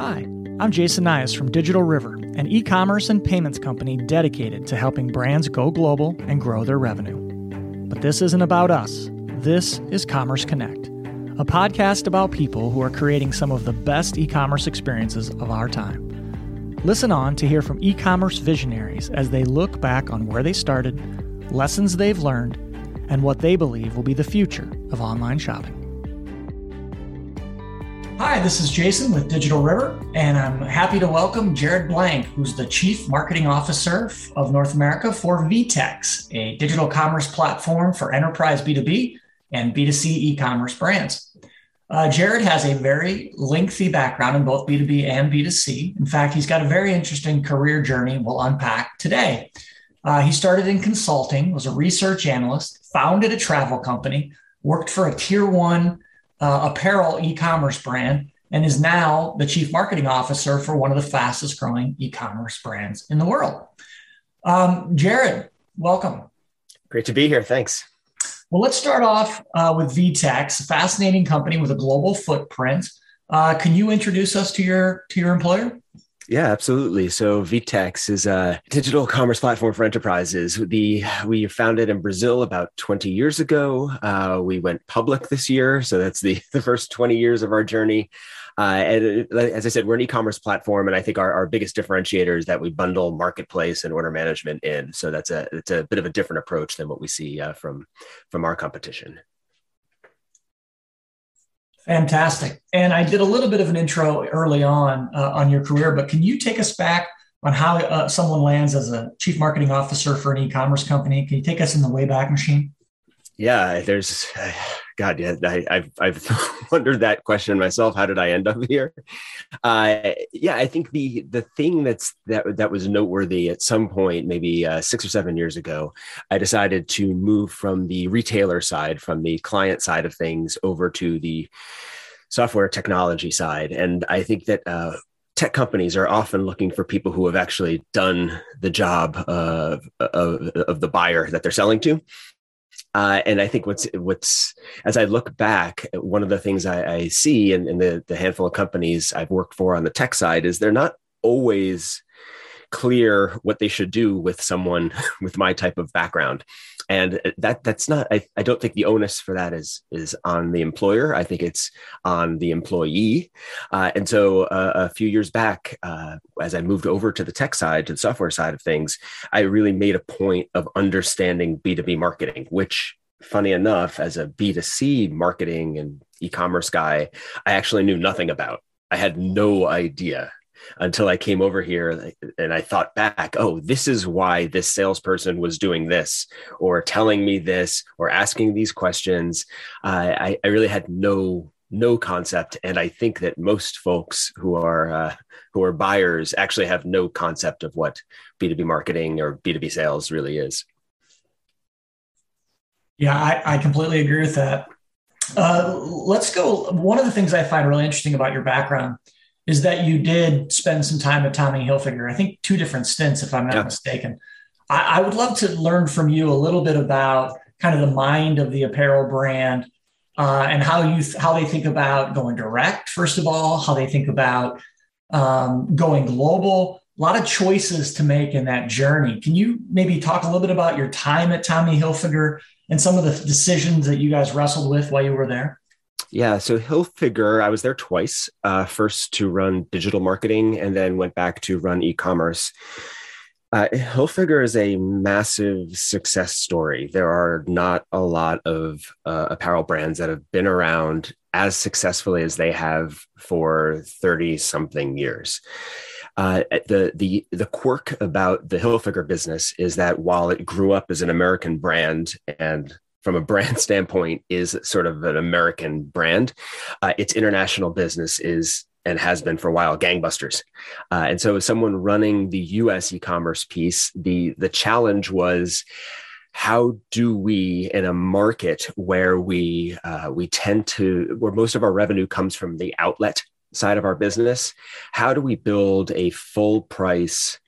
Hi, I'm Jason Nyas from Digital River, an e commerce and payments company dedicated to helping brands go global and grow their revenue. But this isn't about us. This is Commerce Connect, a podcast about people who are creating some of the best e commerce experiences of our time. Listen on to hear from e commerce visionaries as they look back on where they started, lessons they've learned, and what they believe will be the future of online shopping. Hi, this is Jason with Digital River, and I'm happy to welcome Jared Blank, who's the Chief Marketing Officer of North America for VTEX, a digital commerce platform for enterprise B2B and B2C e commerce brands. Uh, Jared has a very lengthy background in both B2B and B2C. In fact, he's got a very interesting career journey we'll unpack today. Uh, he started in consulting, was a research analyst, founded a travel company, worked for a tier one uh, apparel e-commerce brand and is now the chief marketing officer for one of the fastest growing e-commerce brands in the world. Um, Jared, welcome. Great to be here. Thanks. Well, let's start off uh, with VTEX, a fascinating company with a global footprint. Uh, can you introduce us to your to your employer? Yeah, absolutely. So VTEX is a digital commerce platform for enterprises. The we founded in Brazil about 20 years ago. Uh, we went public this year, so that's the the first 20 years of our journey. Uh, and as I said, we're an e-commerce platform, and I think our, our biggest differentiator is that we bundle marketplace and order management in. So that's a it's a bit of a different approach than what we see uh, from from our competition. Fantastic. And I did a little bit of an intro early on uh, on your career, but can you take us back on how uh, someone lands as a chief marketing officer for an e-commerce company? Can you take us in the wayback machine? Yeah, there's, God, yeah, I, have I've wondered that question myself. How did I end up here? Uh, yeah, I think the the thing that's that that was noteworthy at some point, maybe uh, six or seven years ago, I decided to move from the retailer side, from the client side of things, over to the software technology side, and I think that. Uh, tech companies are often looking for people who have actually done the job of, of, of the buyer that they're selling to. Uh, and I think what's what's as I look back, one of the things I, I see in, in the, the handful of companies I've worked for on the tech side is they're not always clear what they should do with someone with my type of background and that that's not I, I don't think the onus for that is is on the employer. I think it's on the employee. Uh, and so uh, a few years back uh, as i moved over to the tech side to the software side of things i really made a point of understanding b2b marketing which funny enough as a b2c marketing and e-commerce guy i actually knew nothing about. I had no idea until I came over here and I thought back, oh, this is why this salesperson was doing this or telling me this or asking these questions. Uh, I, I really had no no concept and i think that most folks who are uh, who are buyers actually have no concept of what b2b marketing or b2b sales really is yeah i, I completely agree with that uh, let's go one of the things i find really interesting about your background is that you did spend some time at Tommy Hilfiger. I think two different stints, if I'm not yeah. mistaken. I, I, would love to learn from you a little bit about kind of the mind of the apparel brand uh, and how you how they think about going direct. First of all, how they think about um, going global. A lot of choices to make in that journey. Can you maybe talk a little bit about your time at Tommy Hilfiger and some of the decisions that you guys wrestled with while you were there? Yeah, so Hilfiger, I was there twice. Uh, first to run digital marketing, and then went back to run e-commerce. Uh, Hilfiger is a massive success story. There are not a lot of uh, apparel brands that have been around as successfully as they have for 30 something years. Uh, the the the quirk about the Hilfiger business is that while it grew up as an American brand and from a brand standpoint is sort of an American brand. Uh, its international business is and has been for a while gangbusters. Uh, and so, as someone running the U.S. e-commerce piece, the the challenge was how do we in a market where we uh, we tend to where most of our revenue comes from the outlet side of our business how do we build a full price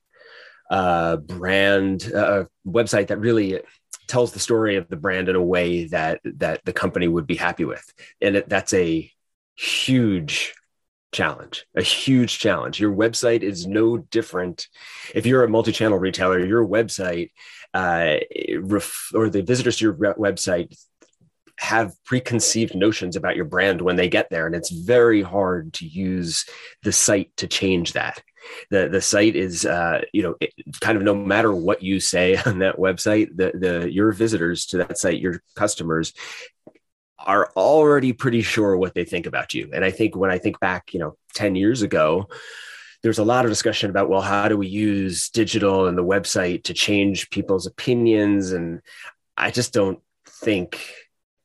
uh, brand uh, website that really tells the story of the brand in a way that that the company would be happy with and it, that's a huge challenge, a huge challenge. Your website is no different. If you're a multi-channel retailer, your website uh, ref- or the visitors to your re- website have preconceived notions about your brand when they get there, and it's very hard to use the site to change that. The the site is uh, you know it, kind of no matter what you say on that website, the the your visitors to that site, your customers are already pretty sure what they think about you. And I think when I think back, you know, 10 years ago, there's a lot of discussion about, well, how do we use digital and the website to change people's opinions? And I just don't think,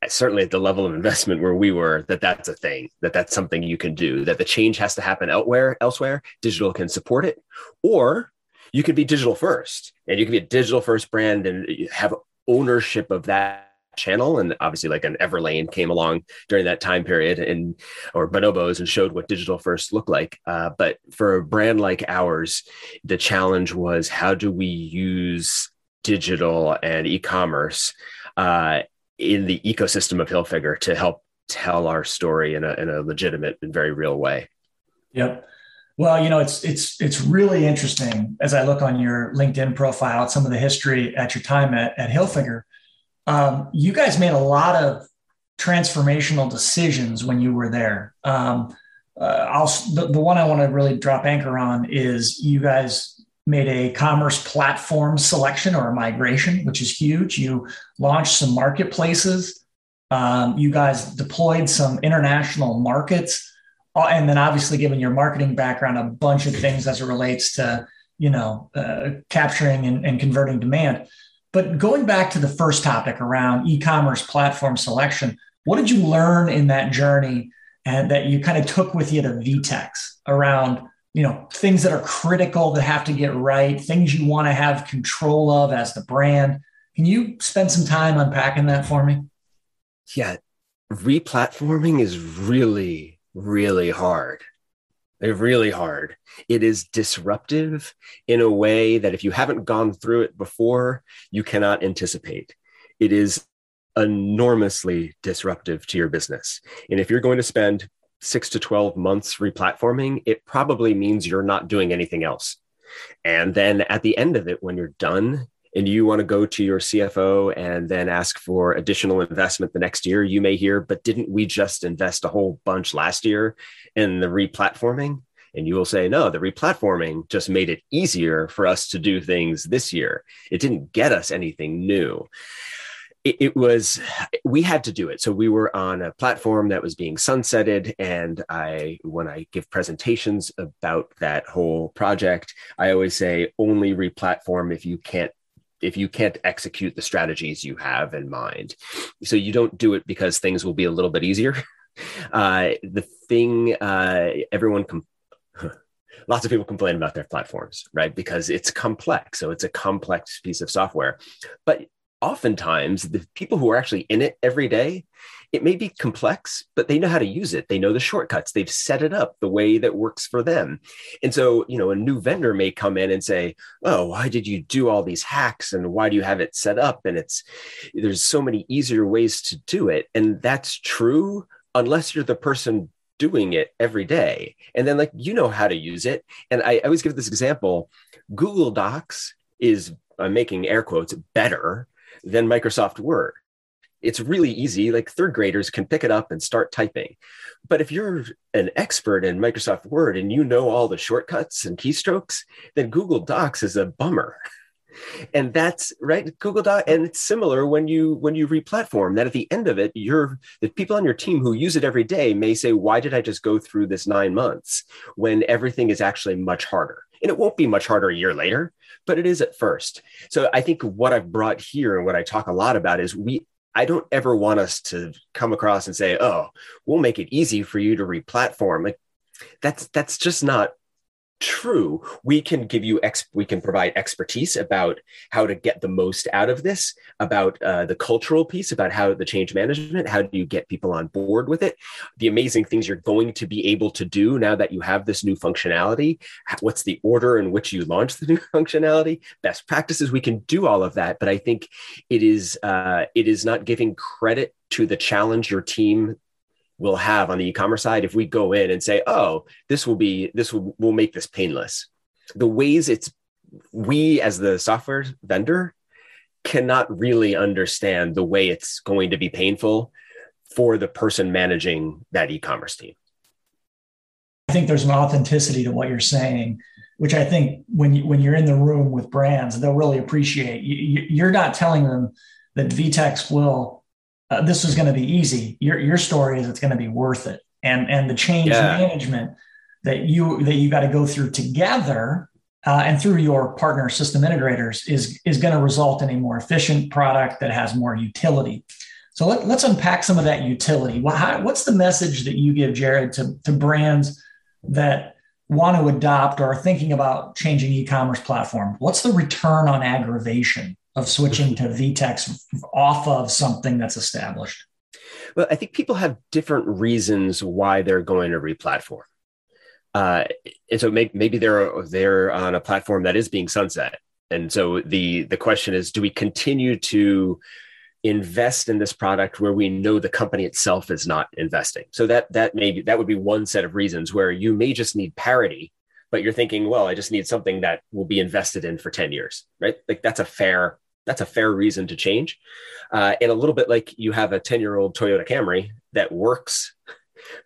certainly at the level of investment where we were, that that's a thing, that that's something you can do, that the change has to happen elsewhere, elsewhere. Digital can support it. Or you could be digital first and you can be a digital first brand and have ownership of that channel and obviously like an everlane came along during that time period and or bonobos and showed what digital first looked like uh, but for a brand like ours the challenge was how do we use digital and e-commerce uh, in the ecosystem of hilfiger to help tell our story in a, in a legitimate and very real way yep well, you know, it's it's it's really interesting as I look on your LinkedIn profile at some of the history at your time at, at Hilfiger. Um, you guys made a lot of transformational decisions when you were there. Um, uh, I'll, the, the one I want to really drop anchor on is you guys made a commerce platform selection or a migration, which is huge. You launched some marketplaces. Um, you guys deployed some international markets, uh, and then obviously, given your marketing background, a bunch of things as it relates to you know uh, capturing and, and converting demand. But going back to the first topic around e-commerce platform selection, what did you learn in that journey and that you kind of took with you to VTEX around, you know, things that are critical that have to get right, things you want to have control of as the brand? Can you spend some time unpacking that for me? Yeah, replatforming is really, really hard. Really hard. It is disruptive in a way that if you haven't gone through it before, you cannot anticipate. It is enormously disruptive to your business. And if you're going to spend six to 12 months replatforming, it probably means you're not doing anything else. And then at the end of it, when you're done, and you want to go to your CFO and then ask for additional investment the next year, you may hear, but didn't we just invest a whole bunch last year in the replatforming? And you will say, no, the replatforming just made it easier for us to do things this year. It didn't get us anything new. It, it, was, we had to do it. So we were on a platform that was being sunsetted. And I, when I give presentations about that whole project, I always say only replatform if you can't if you can't execute the strategies you have in mind. So you don't do it because things will be a little bit easier. Uh, the thing uh, everyone com- lots of people complain about their platforms, right? Because it's complex. So it's a complex piece of software. But oftentimes the people who are actually in it every day it may be complex but they know how to use it. They know the shortcuts. They've set it up the way that works for them. And so you know a new vendor may come in and say oh why did you do all these hacks? And why do you have it set up? And it's there's so many easier ways to do it. And that's true unless you're the person doing it every day. And then like you know how to use it. And i, I always give this example. Google docs is i'm making air quotes better than Microsoft Word. It's really easy. Like third graders can pick it up and start typing. But if you're an expert in Microsoft Word and you know all the shortcuts and keystrokes, then Google Docs is a bummer. And that's right, Google Doc, and it's similar when you when you replatform. That at the end of it, you're the people on your team who use it every day may say, "Why did I just go through this nine months when everything is actually much harder?" And it won't be much harder a year later, but it is at first. So I think what I've brought here and what I talk a lot about is we I don't ever want us to come across and say, "Oh, we'll make it easy for you to replatform." Like that's that's just not true we can give you ex we can provide expertise about how to get the most out of this about uh, the cultural piece about how the change management how do you get people on board with it? The amazing things you're going to be able to do now that you have this new functionality what's the order in which you launch the new functionality? Best practices we can do all of that but i think it is uh, it is not giving credit to the challenge your team will have on the e-commerce side if we go in and say, oh, this will be this will will make this painless. The ways it's we as the software vendor cannot really understand the way it's going to be painful for the person managing that e-commerce team. I think there's an authenticity to what you're saying, which I think when you, when you're in the room with brands, they'll really appreciate. You, are not telling them that VTEX will uh, this is going to be easy. Your your story is it's going to be worth it, and and the change yeah. management that you that you got to go through together uh, and through your partner system integrators is is going to result in a more efficient product that has more utility. So let, us unpack some of that utility. what's the message that you give, Jared, to, to brands that want to adopt or are thinking about changing e-commerce platform? What's the return on aggravation of switching to VTEX off of something that's established? Well, I think people have different reasons why they're going to replatform. Uh, and so maybe, maybe they're they're on a platform that is being sunset. And so the the question is, do we continue to invest in this product where we know the company itself is not investing? So that that maybe that would be one set of reasons where you may just need parity, but you're thinking, well, I just need something that will be invested in for 10 years, right? Like that's a fair that's a fair reason to change. Uh, and a little bit like you have a 10 year old Toyota Camry that works,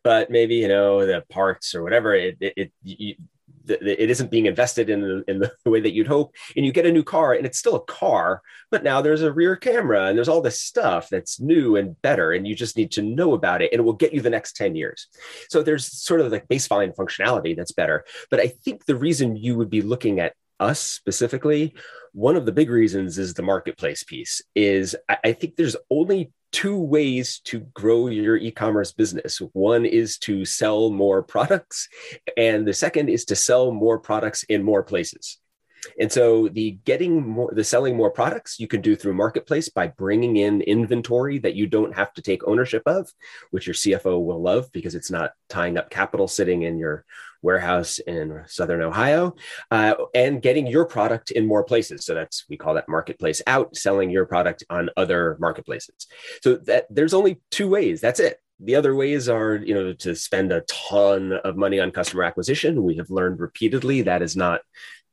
but maybe, you know, the parts or whatever, it, it, it, you, it isn't being invested in the, in the way that you'd hope and you get a new car and it's still a car but now there's a rear camera and there's all this stuff that's new and better and you just need to know about it and it will get you the next 10 years so there's sort of like baseline functionality that's better but i think the reason you would be looking at us specifically one of the big reasons is the marketplace piece is i think there's only two ways to grow your e-commerce business. One is to sell more products and the second is to sell more products in more places. And so the getting more, the selling more products you can do through marketplace by bringing in inventory that you don't have to take ownership of, which your CFO will love because it's not tying up capital sitting in your warehouse in Southern Ohio, uh, and getting your product in more places. So that's we call that marketplace out, selling your product on other marketplaces. So that there's only two ways. That's it the other ways are you know to spend a ton of money on customer acquisition we have learned repeatedly that is not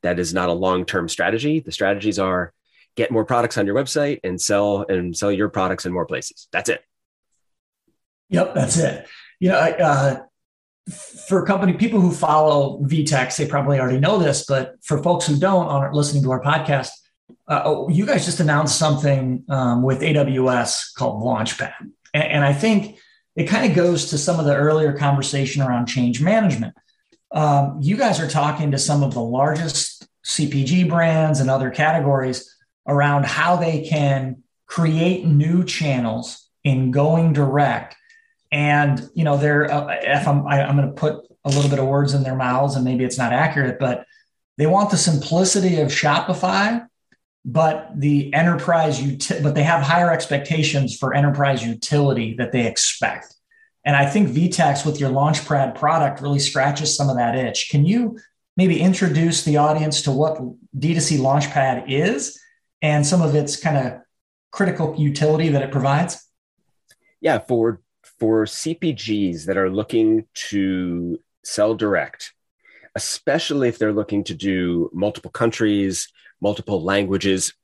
that is not a long-term strategy. The strategies are get more products on your website and sell and sell your products in more places. That's it. Yep, that's it. You know, uh, for company people who follow VTEX, they probably already know this, but for folks who don't, on listening to our podcast, uh, oh, you guys just announced something um, with AWS called Launchpad, and, and I think it kind of goes to some of the earlier conversation around change management um, you guys are talking to some of the largest CPG brands and other categories around how they can create new channels in going direct. And you know, they're uh, if I'm I, am i am going to put a little bit of words in their mouths, and maybe it's not accurate, but they want the simplicity of Shopify, but the enterprise uti- but they have higher expectations for enterprise utility that they expect. And I think VTEX with your Launchpad product really scratches some of that itch. Can you maybe introduce the audience to what D2C Launchpad is and some of its kind of critical utility that it provides? Yeah, for for CPGs that are looking to sell direct, especially if they're looking to do multiple countries, multiple languages,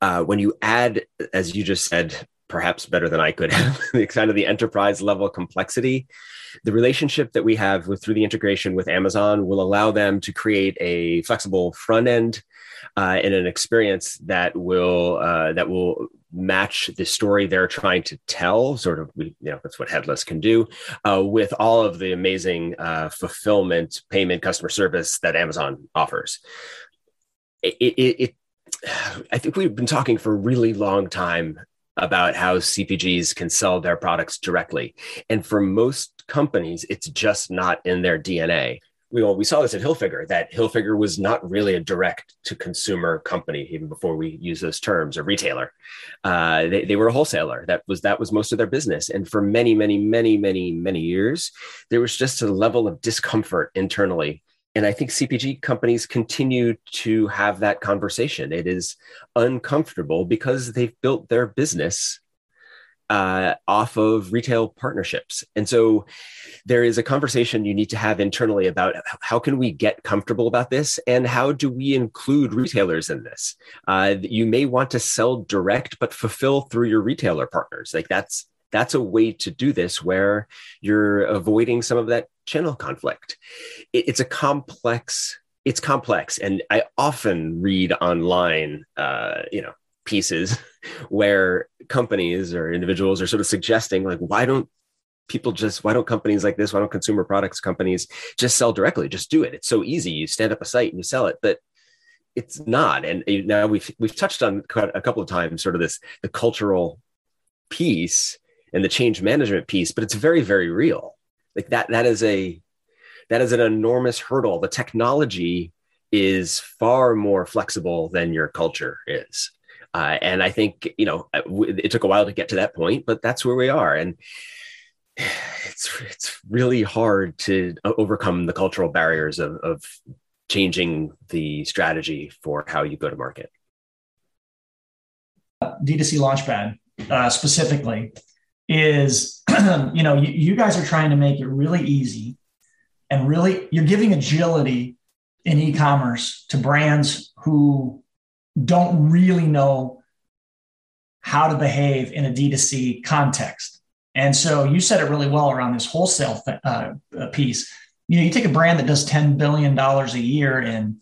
uh, when you add, as you just said, perhaps better than I could have, the kind of the enterprise level complexity. The relationship that we have with through the integration with Amazon will allow them to create a flexible front end uh, and an experience that will uh, that will match the story they're trying to tell. Sort of, you know, that's what headless can do uh, with all of the amazing uh, fulfillment, payment, customer service that Amazon offers. It, it, it I think we've been talking for a really long time about how CPGs can sell their products directly. And for most companies, it's just not in their DNA. We, well, we saw this at Hilfiger, that Hilfiger was not really a direct to consumer company, even before we use those terms, a retailer. Uh, they, they were a wholesaler. That was that was most of their business. And for many, many, many, many, many years, there was just a level of discomfort internally and I think CPG companies continue to have that conversation. It is uncomfortable because they've built their business uh, off of retail partnerships. And so there is a conversation you need to have internally about how can we get comfortable about this and how do we include retailers in this. Uh, you may want to sell direct, but fulfill through your retailer partners. Like that's that's a way to do this where you're avoiding some of that channel conflict. It, it's a complex it's complex. And i often read online uh, you know pieces where companies or individuals are sort of suggesting like why don't people just why don't companies like this why don't consumer products companies just sell directly? Just do it. It's so easy. You stand up a site and you sell it but it's not. And now we've we've touched on a couple of times sort of this the cultural piece and the change management piece but it's very very real. Like that that is a that is an enormous hurdle. The technology is far more flexible than your culture is. Uh, and i think you know it took a while to get to that point but that's where we are. And it's it's really hard to overcome the cultural barriers of, of changing the strategy for how you go to market. D2c launchpad uh, specifically is you know you, you guys are trying to make it really easy and really you're giving agility in e-commerce to brands who don't really know how to behave in a D2C context. And so you said it really well around this wholesale uh, piece. You know, you take a brand that does $10 billion a year in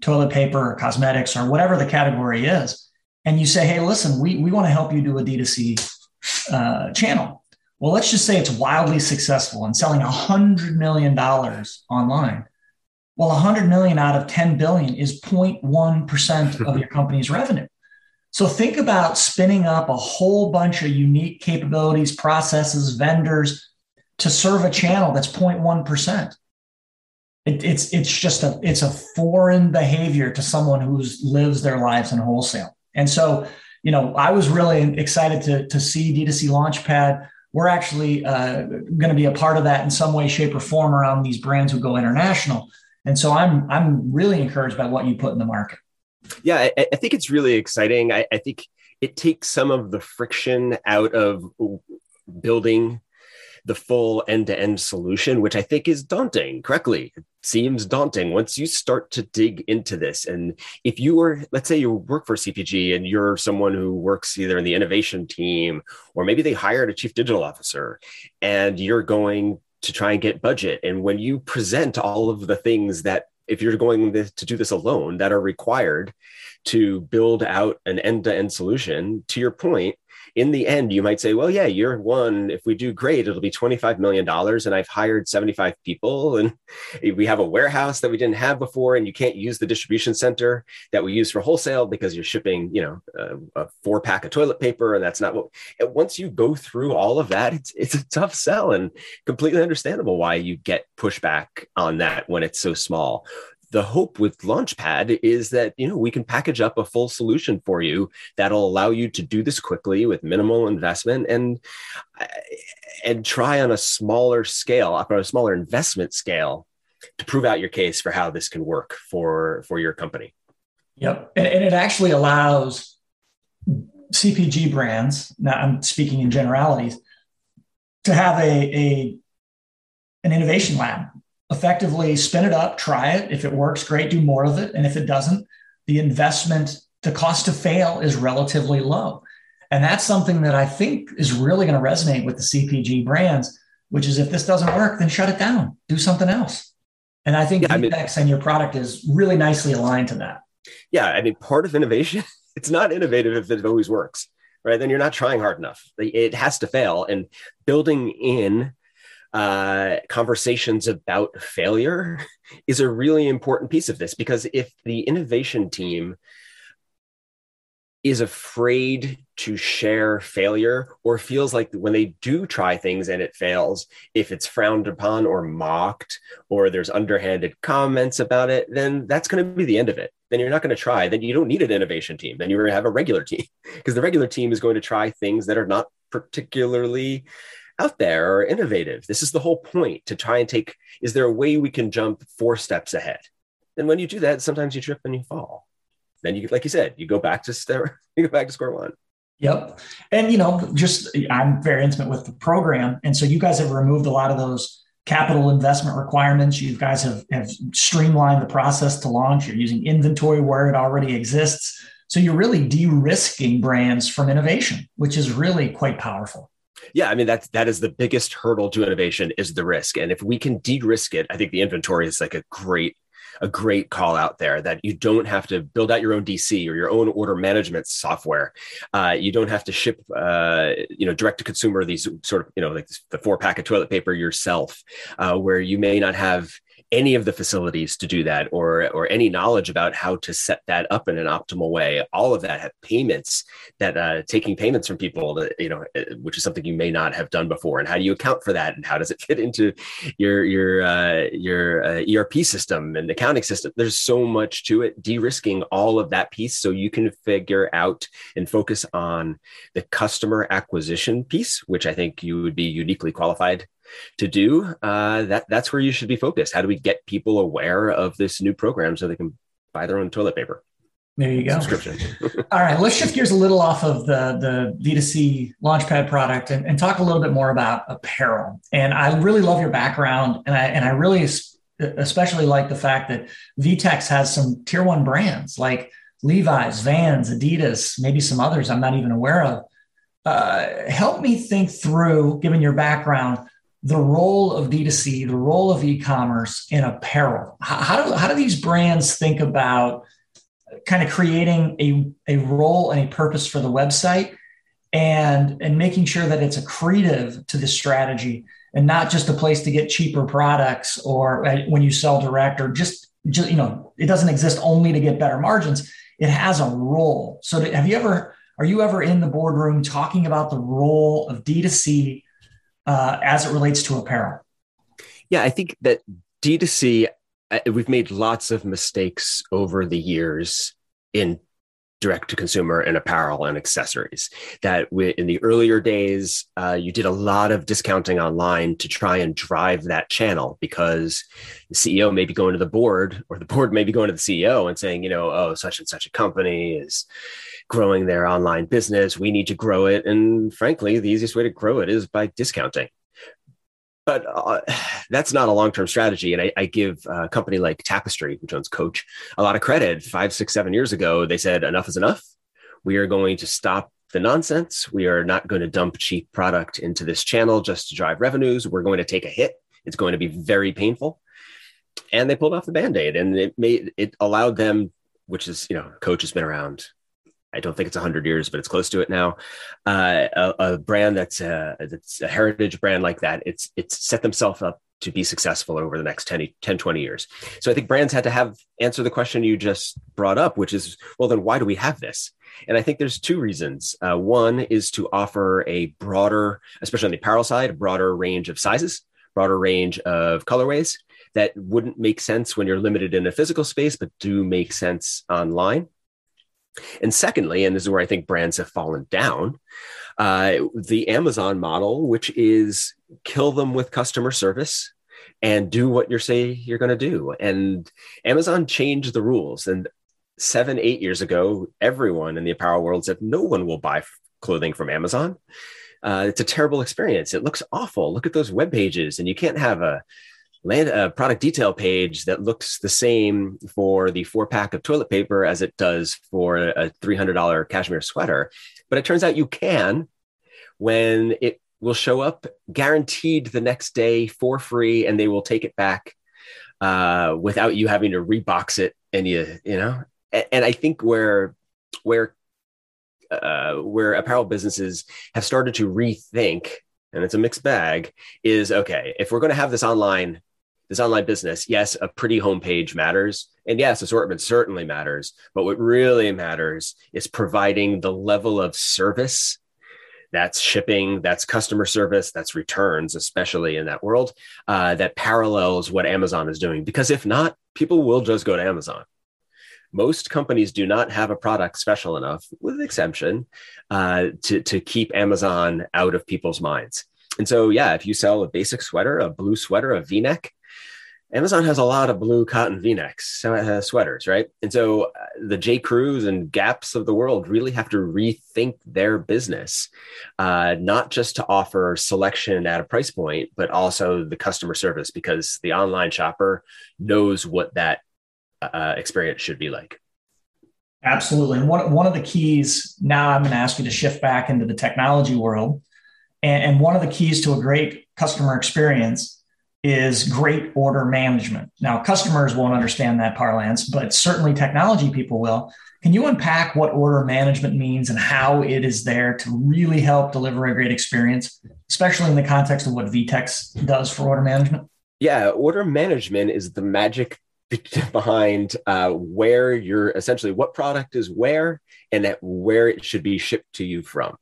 toilet paper or cosmetics or whatever the category is, and you say, hey, listen, we, we want to help you do a D2C uh, channel. Well, let's just say it's wildly successful and selling $100 million online. Well, 100 million out of 10 billion is 0.1% of your company's revenue. So think about spinning up a whole bunch of unique capabilities, processes, vendors to serve a channel that's 0.1%. It, it's it's just a it's a foreign behavior to someone who lives their lives in wholesale. And so, you know, I was really excited to to see D2C Launchpad. We're actually uh, going to be a part of that in some way, shape, or form around these brands who go international. And so I'm I'm really encouraged by what you put in the market. Yeah, I, I think it's really exciting. I, I think it takes some of the friction out of building the full end-to-end solution which i think is daunting correctly seems daunting once you start to dig into this and if you are let's say you work for cpg and you're someone who works either in the innovation team or maybe they hired a chief digital officer and you're going to try and get budget. And when you present all of the things that, if you're going to do this alone, that are required to build out an end to end solution, to your point, in the end, you might say, well, yeah, year one, if we do great, it'll be $25 million. And I've hired 75 people and we have a warehouse that we didn't have before. And you can't use the distribution center that we use for wholesale because you're shipping, you know, a, a four pack of toilet paper. And that's not what, once you go through all of that, it's, it's a tough sell and completely understandable why you get pushback on that when it's so small the hope with Launchpad is that you know we can package up a full solution for you that'll allow you to do this quickly with minimal investment and uh, and try on a smaller scale, on a smaller investment scale, to prove out your case for how this can work for for your company. Yep, and, and it actually allows CPG brands. Now I'm speaking in generalities to have a, a an innovation lab effectively spin it up, try it. If it works, great, do more of it. And if it doesn't, the investment, the cost to fail is relatively low. And that's something that I think is really going to resonate with the CPG brands, which is if this doesn't work, then shut it down, do something else. And I think yeah, I mean, and your product is really nicely aligned to that. Yeah. I mean, part of innovation, it's not innovative if it always works, right? Then you're not trying hard enough. It has to fail. And building in uh, conversations about failure is a really important piece of this because if the innovation team is afraid to share failure or feels like when they do try things and it fails, if it's frowned upon or mocked or there's underhanded comments about it, then that's going to be the end of it. Then you're not going to try. Then you don't need an innovation team. Then you're going to have a regular team because the regular team is going to try things that are not particularly out there or innovative. This is the whole point to try and take is there a way we can jump four steps ahead? And when you do that, sometimes you trip and you fall. Then you, like you said, you go back to square, you go back to square one. Yep. And, you know, just I'm very intimate with the program. And so you guys have removed a lot of those capital investment requirements. You guys have, have streamlined the process to launch. You're using inventory where it already exists. So you're really de risking brands from innovation, which is really quite powerful. Yeah, I mean that's that is the biggest hurdle to innovation is the risk, and if we can de-risk it, I think the inventory is like a great a great call out there that you don't have to build out your own DC or your own order management software. Uh, you don't have to ship, uh, you know, direct to consumer these sort of, you know, like the four pack of toilet paper yourself, uh, where you may not have any of the facilities to do that or or any knowledge about how to set that up in an optimal way. All of that have payments that uh, taking payments from people that you know uh, which is something you may not have done before. And how do you account for that? And how does it fit into your your uh, your uh, erp system and accounting system? There's so much to it. De-risking all of that piece so you can figure out and focus on the customer acquisition piece which i think you would be uniquely qualified to do, uh, that that's where you should be focused. How do we get people aware of this new program so they can buy their own toilet paper? There you go. Subscription. All right, let's shift gears a little off of the the D2C Launchpad product and, and talk a little bit more about apparel. And I really love your background, and I and I really especially like the fact that VTEX has some tier one brands like Levi's, Vans, Adidas, maybe some others I'm not even aware of. Uh, help me think through, given your background, the role of D2C, the role of e-commerce in apparel. How, do, how do these brands think about kind of creating a, a role and a purpose for the website and, and making sure that it's accretive to the strategy and not just a place to get cheaper products or uh, when you sell direct or just, just you know, it doesn't exist only to get better margins. It has a role. So have you ever, are you ever in the boardroom talking about the role of D2C uh, as it relates to apparel? Yeah, I think that D2C, uh, we've made lots of mistakes over the years in direct to consumer and apparel and accessories. That we, in the earlier days, uh, you did a lot of discounting online to try and drive that channel because the CEO may be going to the board or the board may be going to the CEO and saying, you know, oh, such and such a company is growing their online business. We need to grow it. And frankly, the easiest way to grow it is by discounting. But uh, that's not a long term strategy. And I, I give a company like Tapestry, which owns Coach, a lot of credit. Five, six, seven years ago, they said, enough is enough. We are going to stop the nonsense. We are not going to dump cheap product into this channel just to drive revenues. We're going to take a hit. It's going to be very painful. And they pulled off the band aid and it made it allowed them, which is, you know, Coach has been around I don't think it's 100 years, but it's close to it now. Uh, a, a, brand that's a, that's a heritage brand like that, it's it's set themselves up to be successful over the next 10, 10, 20 years. So I think brands had to have answer the question you just brought up, which is, well, then why do we have this? And I think there's two reasons. Uh, one is to offer a broader, especially on the apparel side, a broader range of sizes, broader range of colorways that wouldn't make sense when you're limited in a physical space, but do make sense online. And secondly, and this is where I think brands have fallen down, uh, the Amazon model, which is kill them with customer service and do what you say you're going to do. And Amazon changed the rules. And seven, eight years ago, everyone in the apparel world said no one will buy clothing from Amazon. Uh, it's a terrible experience. It looks awful. Look at those web pages, and you can't have a land a product detail page that looks the same for the four pack of toilet paper as it does for a $300 cashmere sweater. But it turns out you can when it will show up guaranteed the next day for free and they will take it back uh, without you having to rebox it and you you know? And, and i think where where uh, where apparel businesses have started to rethink and it's a mixed bag is okay if we're going to have this online this online business, yes, a pretty homepage matters. And yes, assortment certainly matters. But what really matters is providing the level of service that's shipping, that's customer service, that's returns, especially in that world, uh, that parallels what Amazon is doing. Because if not, people will just go to Amazon. Most companies do not have a product special enough, with exception, uh, to, to keep Amazon out of people's minds. And so, yeah, if you sell a basic sweater, a blue sweater, a v neck, Amazon has a lot of blue cotton V-necks, uh, sweaters, right? And so uh, the J. Crews and Gaps of the world really have to rethink their business, uh, not just to offer selection at a price point, but also the customer service, because the online shopper knows what that uh, experience should be like. Absolutely. And one, one of the keys, now I'm going to ask you to shift back into the technology world. And, and one of the keys to a great customer experience is great order management. Now, customers won't understand that parlance, but certainly technology people will. Can you unpack what order management means and how it is there to really help deliver a great experience, especially in the context of what VTEX does for order management? Yeah, order management is the magic behind uh, where you're essentially what product is where and at where it should be shipped to you from.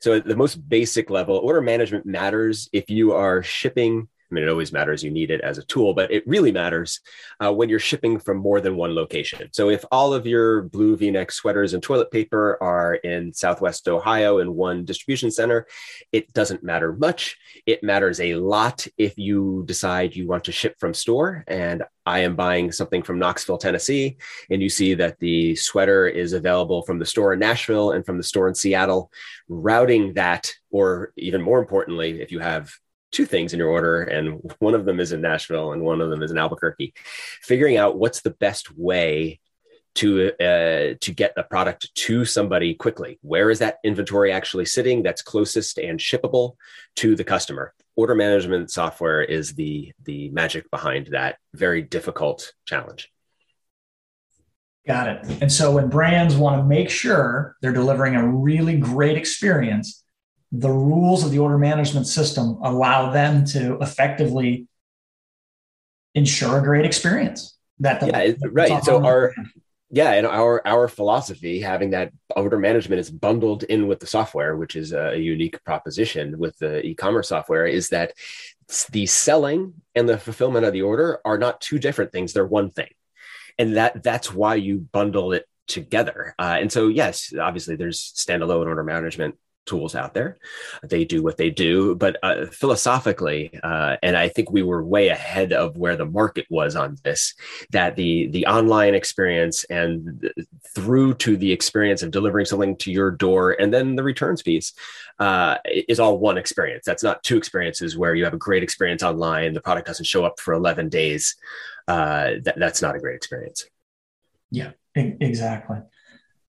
So, at the most basic level, order management matters if you are shipping I mean, it always matters. You need it as a tool, but it really matters uh, when you're shipping from more than one location. So, if all of your blue v neck sweaters and toilet paper are in Southwest Ohio in one distribution center, it doesn't matter much. It matters a lot if you decide you want to ship from store. And I am buying something from Knoxville, Tennessee, and you see that the sweater is available from the store in Nashville and from the store in Seattle. Routing that, or even more importantly, if you have two things in your order and one of them is in Nashville and one of them is in Albuquerque. Figuring out what's the best way to uh, to get the product to somebody quickly. Where is that inventory actually sitting that's closest and shippable to the customer? Order management software is the the magic behind that very difficult challenge. Got it. And so when brands want to make sure they're delivering a really great experience the rules of the order management system allow them to effectively ensure a great experience. That the, yeah, right. So our yeah, and our our philosophy, having that order management is bundled in with the software, which is a unique proposition with the e-commerce software, is that the selling and the fulfillment of the order are not two different things; they're one thing, and that that's why you bundle it together. Uh, and so, yes, obviously, there's standalone order management tools out there. They do what they do, but uh, philosophically, uh, and I think we were way ahead of where the market was on this. That the the online experience and through to the experience of delivering something to your door, and then the returns piece uh, is all one experience. That's not two experiences where you have a great experience online, the product doesn't show up for eleven days. Uh, that, that's not a great experience. Yeah, exactly.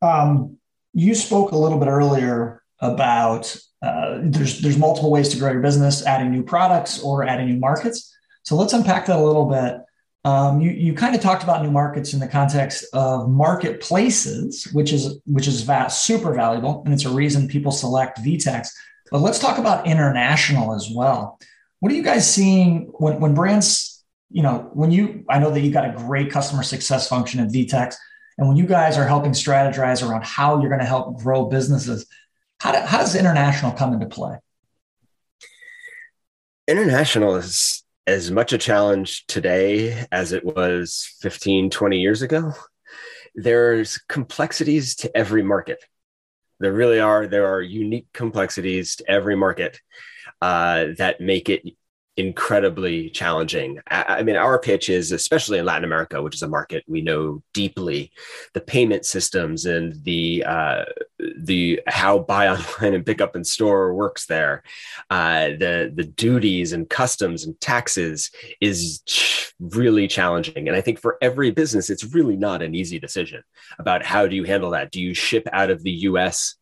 Um, you spoke a little bit earlier about uh, there's there's multiple ways to grow your business, adding new products or adding new markets. So let's unpack that a little bit. Um, you you kind of talked about new markets in the context of marketplaces, which is which is vast, super valuable, and it's a reason people select VTEX. But let's talk about international as well. What are you guys seeing when when brands, you know, when you I know that you've got a great customer success function at VTEX, and when you guys are helping strategize around how you're going to help grow businesses, how, do, how does international come into play? International is as much a challenge today as it was 15, 20 years ago. There's complexities to every market. There really are. There are unique complexities to every market uh, that make it incredibly challenging. I, mean, our pitch is, especially in Latin America, which is a market we know deeply, the payment systems and the uh, the how buy online and pick up in store works there, uh, the the duties and customs and taxes is really challenging. And I think for every business, it's really not an easy decision about how do you handle that. Do you ship out of the U.S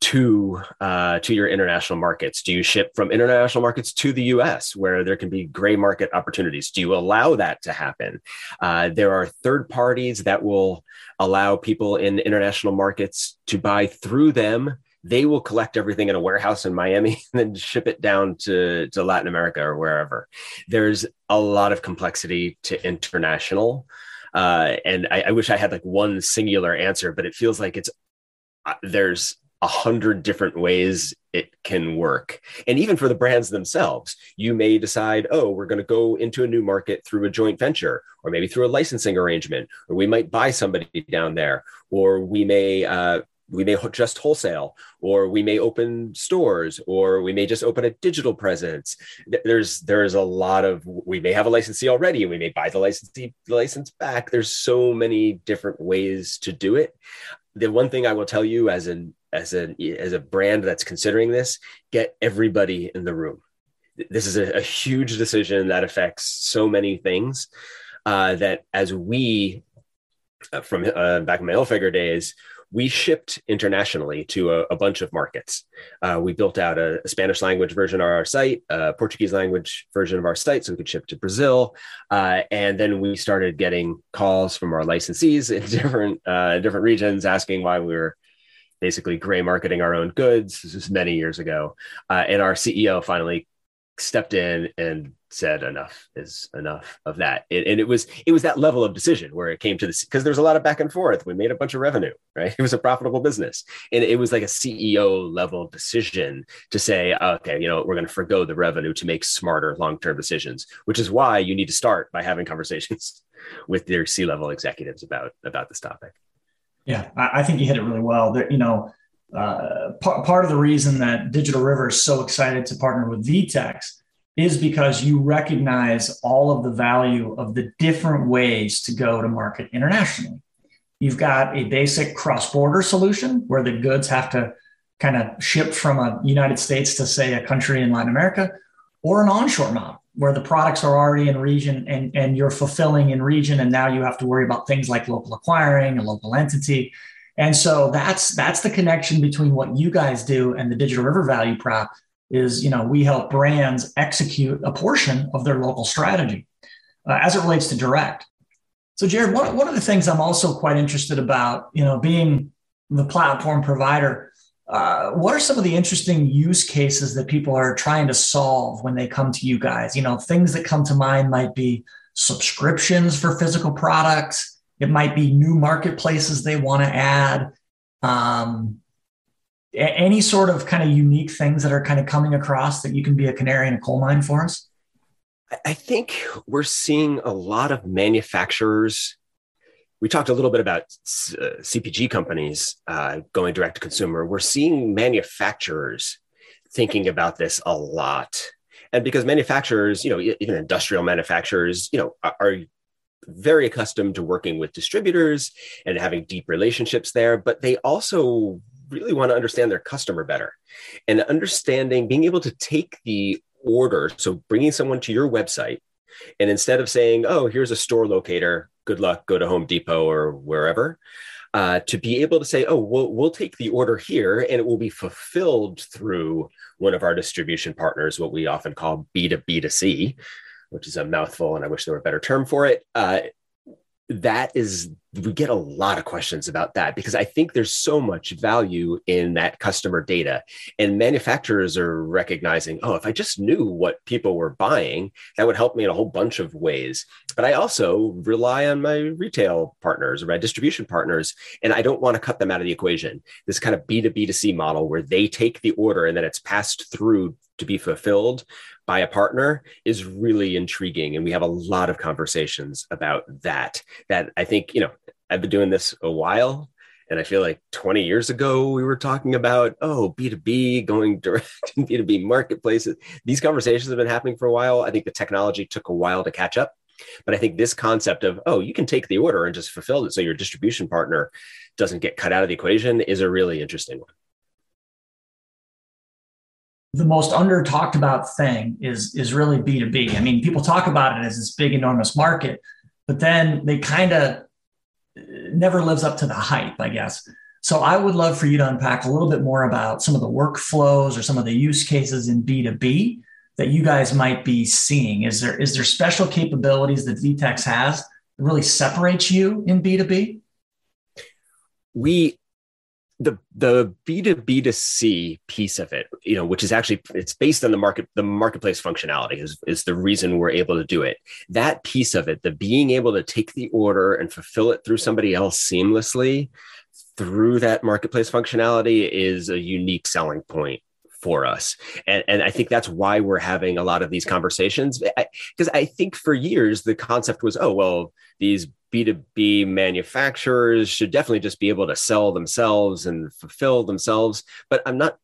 to uh, to your international markets? Do you ship from international markets to the U.S. where there can be gray market opportunities? Do you allow that to happen? Uh, there are third parties that will allow people in international markets to buy through them. They will collect everything in a warehouse in Miami and then ship it down to, to Latin America or wherever. There's a lot of complexity to international. Uh, and I, I wish I had like one singular answer, but it feels like it's uh, there's a hundred different ways it can work. And even for the brands themselves, you may decide, oh, we're going to go into a new market through a joint venture, or maybe through a licensing arrangement, or we might buy somebody down there, or we may uh, we may just wholesale or we may open stores or we may just open a digital presence. There's there's a lot of we may have a licensee already and we may buy the licensee the license back. There's so many different ways to do it. The one thing i will tell you as an as a as a brand that's considering this get everybody in the room this is a, a huge decision that affects so many things uh, that as we uh, from uh, back in my Hilfiger days we shipped internationally to a, a bunch of markets. Uh, we built out a, a, Spanish language version of our site, a Portuguese language version of our site, so we could ship to Brazil. Uh, and then we started getting calls from our licensees in different uh, different regions asking why we were basically gray marketing our own goods. This is many years ago, uh, and our CEO finally stepped in and said enough is enough of that. It, and it was it was that level of decision where it came to this because there's a lot of back and forth. We made a bunch of revenue right? It was a profitable business. And it was like a ceo level decision to say okay you know we're going to forego the revenue to make smarter long-term decisions which is why you need to start by having conversations with their c-level executives about about this topic yeah i, I think you hit it really well that you know uh, part of the reason that digital river is so excited to partner with vtex is because you recognize all of the value of the different ways to go to market internationally. You've got a basic cross border solution where the goods have to kind of ship from a United States to, say, a country in Latin America, or an onshore model where the products are already in region and, and you're fulfilling in region. And now you have to worry about things like local acquiring, a local entity. And so that's that's the connection between what you guys do and the digital river value prop is you know we help brands execute a portion of their local strategy uh, as it relates to direct so jared one, one of the things i'm also quite interested about you know being the platform provider uh, what are some of the interesting use cases that people are trying to solve when they come to you guys you know things that come to mind might be subscriptions for physical products it might be new marketplaces they want to add um, any sort of kind of unique things that are kind of coming across that you can be a canary in a coal mine for us? I think we're seeing a lot of manufacturers. We talked a little bit about uh, CPG companies uh, going direct to consumer. We're seeing manufacturers thinking about this a lot. And because manufacturers, you know, even industrial manufacturers, you know, are very accustomed to working with distributors and having deep relationships there, but they also really want to understand their customer better and understanding being able to take the order so bringing someone to your website and instead of saying oh here's a store locator good luck go to home depot or wherever uh, to be able to say oh we'll, we'll take the order here and it will be fulfilled through one of our distribution partners what we often call b2b to c which is a mouthful and i wish there were a better term for it. Uh, that is we get a lot of questions about that because I think there's so much value in that customer data. And manufacturers are recognizing, oh, if I just knew what people were buying, that would help me in a whole bunch of ways. But I also rely on my retail partners or my distribution partners, and I don't want to cut them out of the equation. This kind of B2B to C model where they take the order and then it's passed through to be fulfilled by a partner is really intriguing and we have a lot of conversations about that that i think you know i've been doing this a while and i feel like 20 years ago we were talking about oh b2b going direct in b2b marketplaces. These conversations have been happening for a while. I think the technology took a while to catch up but i think this concept of oh you can take the order and just fulfill it so your distribution partner doesn't get cut out of the equation is a really interesting one. The most under talked about thing is is really B2B. I mean, people talk about it as this big, enormous market, but then they kind of never lives up to the hype, I guess. So I would love for you to unpack a little bit more about some of the workflows or some of the use cases in B2B that you guys might be seeing. Is there is there special capabilities that VTEX has that really separates you in B2B? We the the B two B to C piece of it, you know, which is actually it's based on the market the marketplace functionality is is the reason we're able to do it. That piece of it, the being able to take the order and fulfill it through somebody else seamlessly through that marketplace functionality is a unique selling point for us. And, and I think that's why we're having a lot of these conversations. Because I, I, think for years, the concept was, oh, well, these B2B manufacturers should definitely just be able to sell themselves and fulfill themselves. But I'm not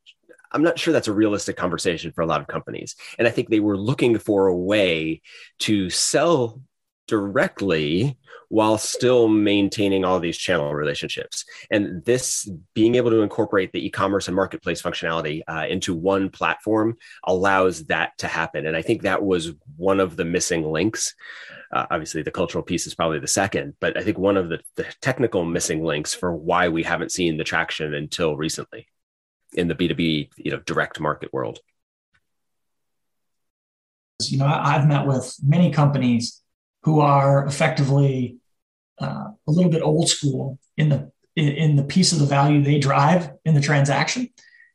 I'm not sure that's a realistic conversation for a lot of companies. And I think they were looking for a way to sell directly while still maintaining all these channel relationships. And this being able to incorporate the e-commerce and marketplace functionality uh, into one platform allows that to happen. And I think that was one of the missing links. Uh, obviously, the cultural piece is probably the second, but I think one of the, the technical missing links for why we haven't seen the traction until recently in the B2B, you know, direct market world. You know, I've met with many companies who are effectively uh, a little bit old school in the in the piece of the value they drive in the transaction.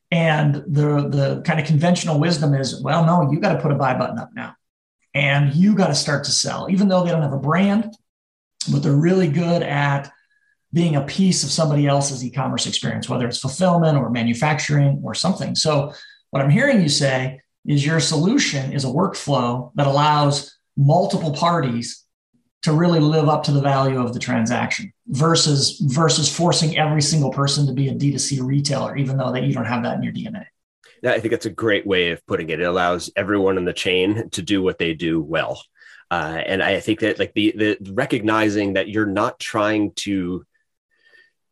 And the the kind of conventional wisdom is, well, no, you got to put a buy button up now, and you got to start to sell, even though they don't have a brand, but they're really good at being a piece of somebody else's e-commerce experience, whether it's fulfillment or manufacturing or something. So what I'm hearing you say is your solution is a workflow that allows multiple parties to really live up to the value of the transaction versus versus forcing every single person to be a D2C retailer, even though that you don't have that in your DNA. I think that's a great way of putting it. It allows everyone in the chain to do what they do well. Uh, and I think that like the the recognizing that you're not trying to,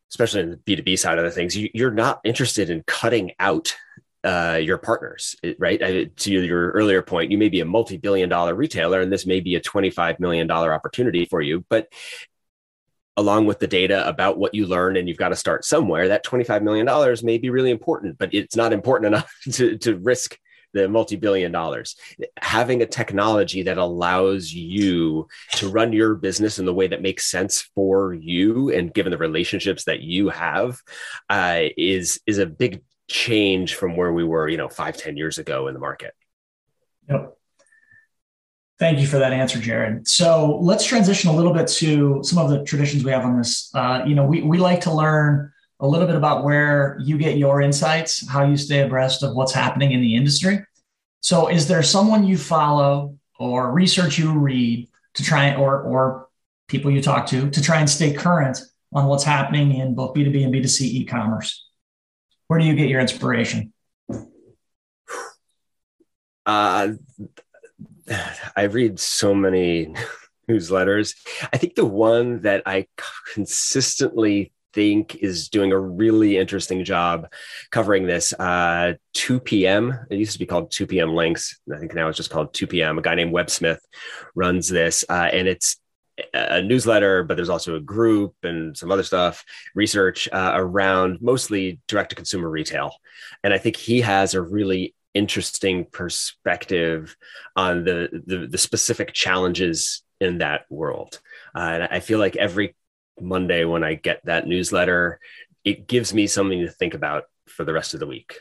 especially in the B2B side of the things, you, you're not interested in cutting out uh, your partners, right? to your earlier point, you may be a multi billion dollar retailer, and this may be a $25 million opportunity for you. But along with the data about what you learned, and you've got to start somewhere, that $25 million may be really important, but it's not important enough to, to risk the multi-billion dollars having a technology that allows you to run your business in the way that makes sense for you and given the relationships that you have uh, is is a big change from where we were, you know, five ten years ago in the market. Yep. Thank you for that answer, Jared. So let's transition a little bit to some of the traditions we have on this. Uh, you know, we, we like to learn a little bit about where you get your insights, how you stay abreast of what's happening in the industry. So, is there someone you follow or research you read to try or or people you talk to to try and stay current on what's happening in both B2B and B2C e-commerce? Where do you get your inspiration? Uh, I read so many newsletters. I think the one that I consistently think is doing a really interesting job covering this. Uh, 2 p.m. It used to be called 2 p.m. Links. I think now it's just called 2 p.m. A guy named Web Smith runs this, uh, and it's a newsletter, but there's also a group and some other stuff, research uh, around mostly direct to consumer retail. And I think he has a really interesting perspective on the, the, the specific challenges in that world. Uh, and I feel like every Monday when I get that newsletter, it gives me something to think about for the rest of the week.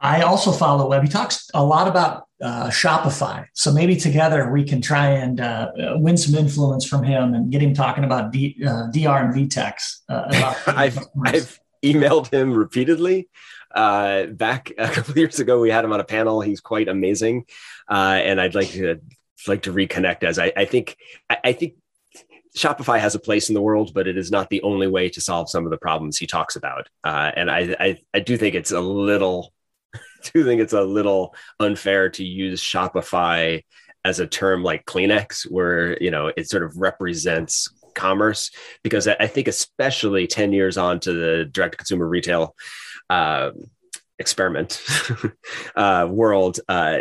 I also follow Web. He talks a lot about uh, Shopify. So maybe together we can try and uh, win some influence from him and get him talking about D, uh, DR and VTEX. Uh, I've, I've emailed him repeatedly. Uh, back a couple years ago, we had him on a panel. He's quite amazing, uh, and I'd like to like to reconnect. As I, I think, I, I think Shopify has a place in the world, but it is not the only way to solve some of the problems he talks about. Uh, and I, I, I, do think it's a little do think it's a little unfair to use Shopify as a term like Kleenex, where you know it sort of represents commerce, because I think especially ten years on to the direct consumer retail. Uh, experiment uh, world, uh,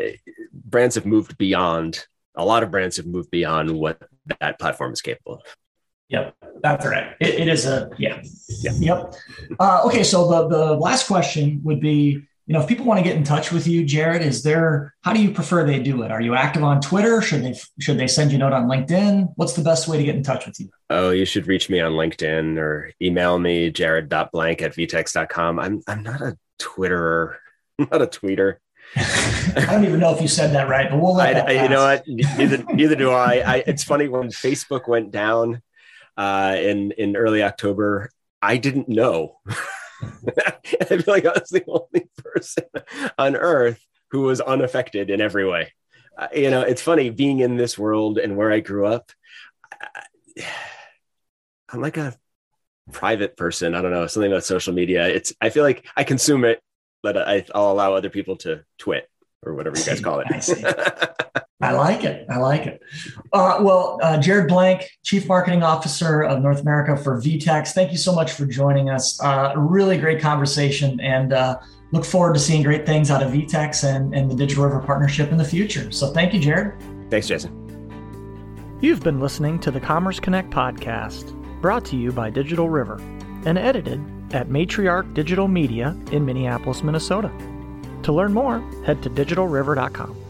brands have moved beyond. A lot of brands have moved beyond what that platform is capable of. Yep, that's right. it, it is a yeah. yeah. Yep. Uh, okay, so the the last question would be you know, if people want to get in touch with you, Jared, is there how do you prefer they do it? Are you active on Twitter? Should they should they send you a note on LinkedIn? What's the best way to get in touch with you? Oh, you should reach me on LinkedIn or email me, jared.blank at vtex.com. I'm I'm not a Twitterer. I'm not a tweeter. I don't even know if you said that right, but we'll let I, You know what? Neither, neither do I. I. It's funny when Facebook went down uh, in in early October. I didn't know. I feel like I was the only person on earth who was unaffected in every way. Uh, you know, it's funny being in this world and where I grew up. I'm like a private person. I don't know something about social media. It's I feel like I consume it, but I, will allow other people to twit or whatever you guys call it. I, see. I like it. I like it. Uh, well, uh, Jared Blank, Chief Marketing Officer of North America for VTEX. Thank you so much for joining us. Uh, a really great conversation, and uh, look forward to seeing great things out of VTEX and, and the Digital River partnership in the future. So, thank you, Jared. Thanks, Jason. You've been listening to the Commerce Connect podcast, brought to you by Digital River and edited at Matriarch Digital Media in Minneapolis, Minnesota. To learn more, head to digitalriver.com.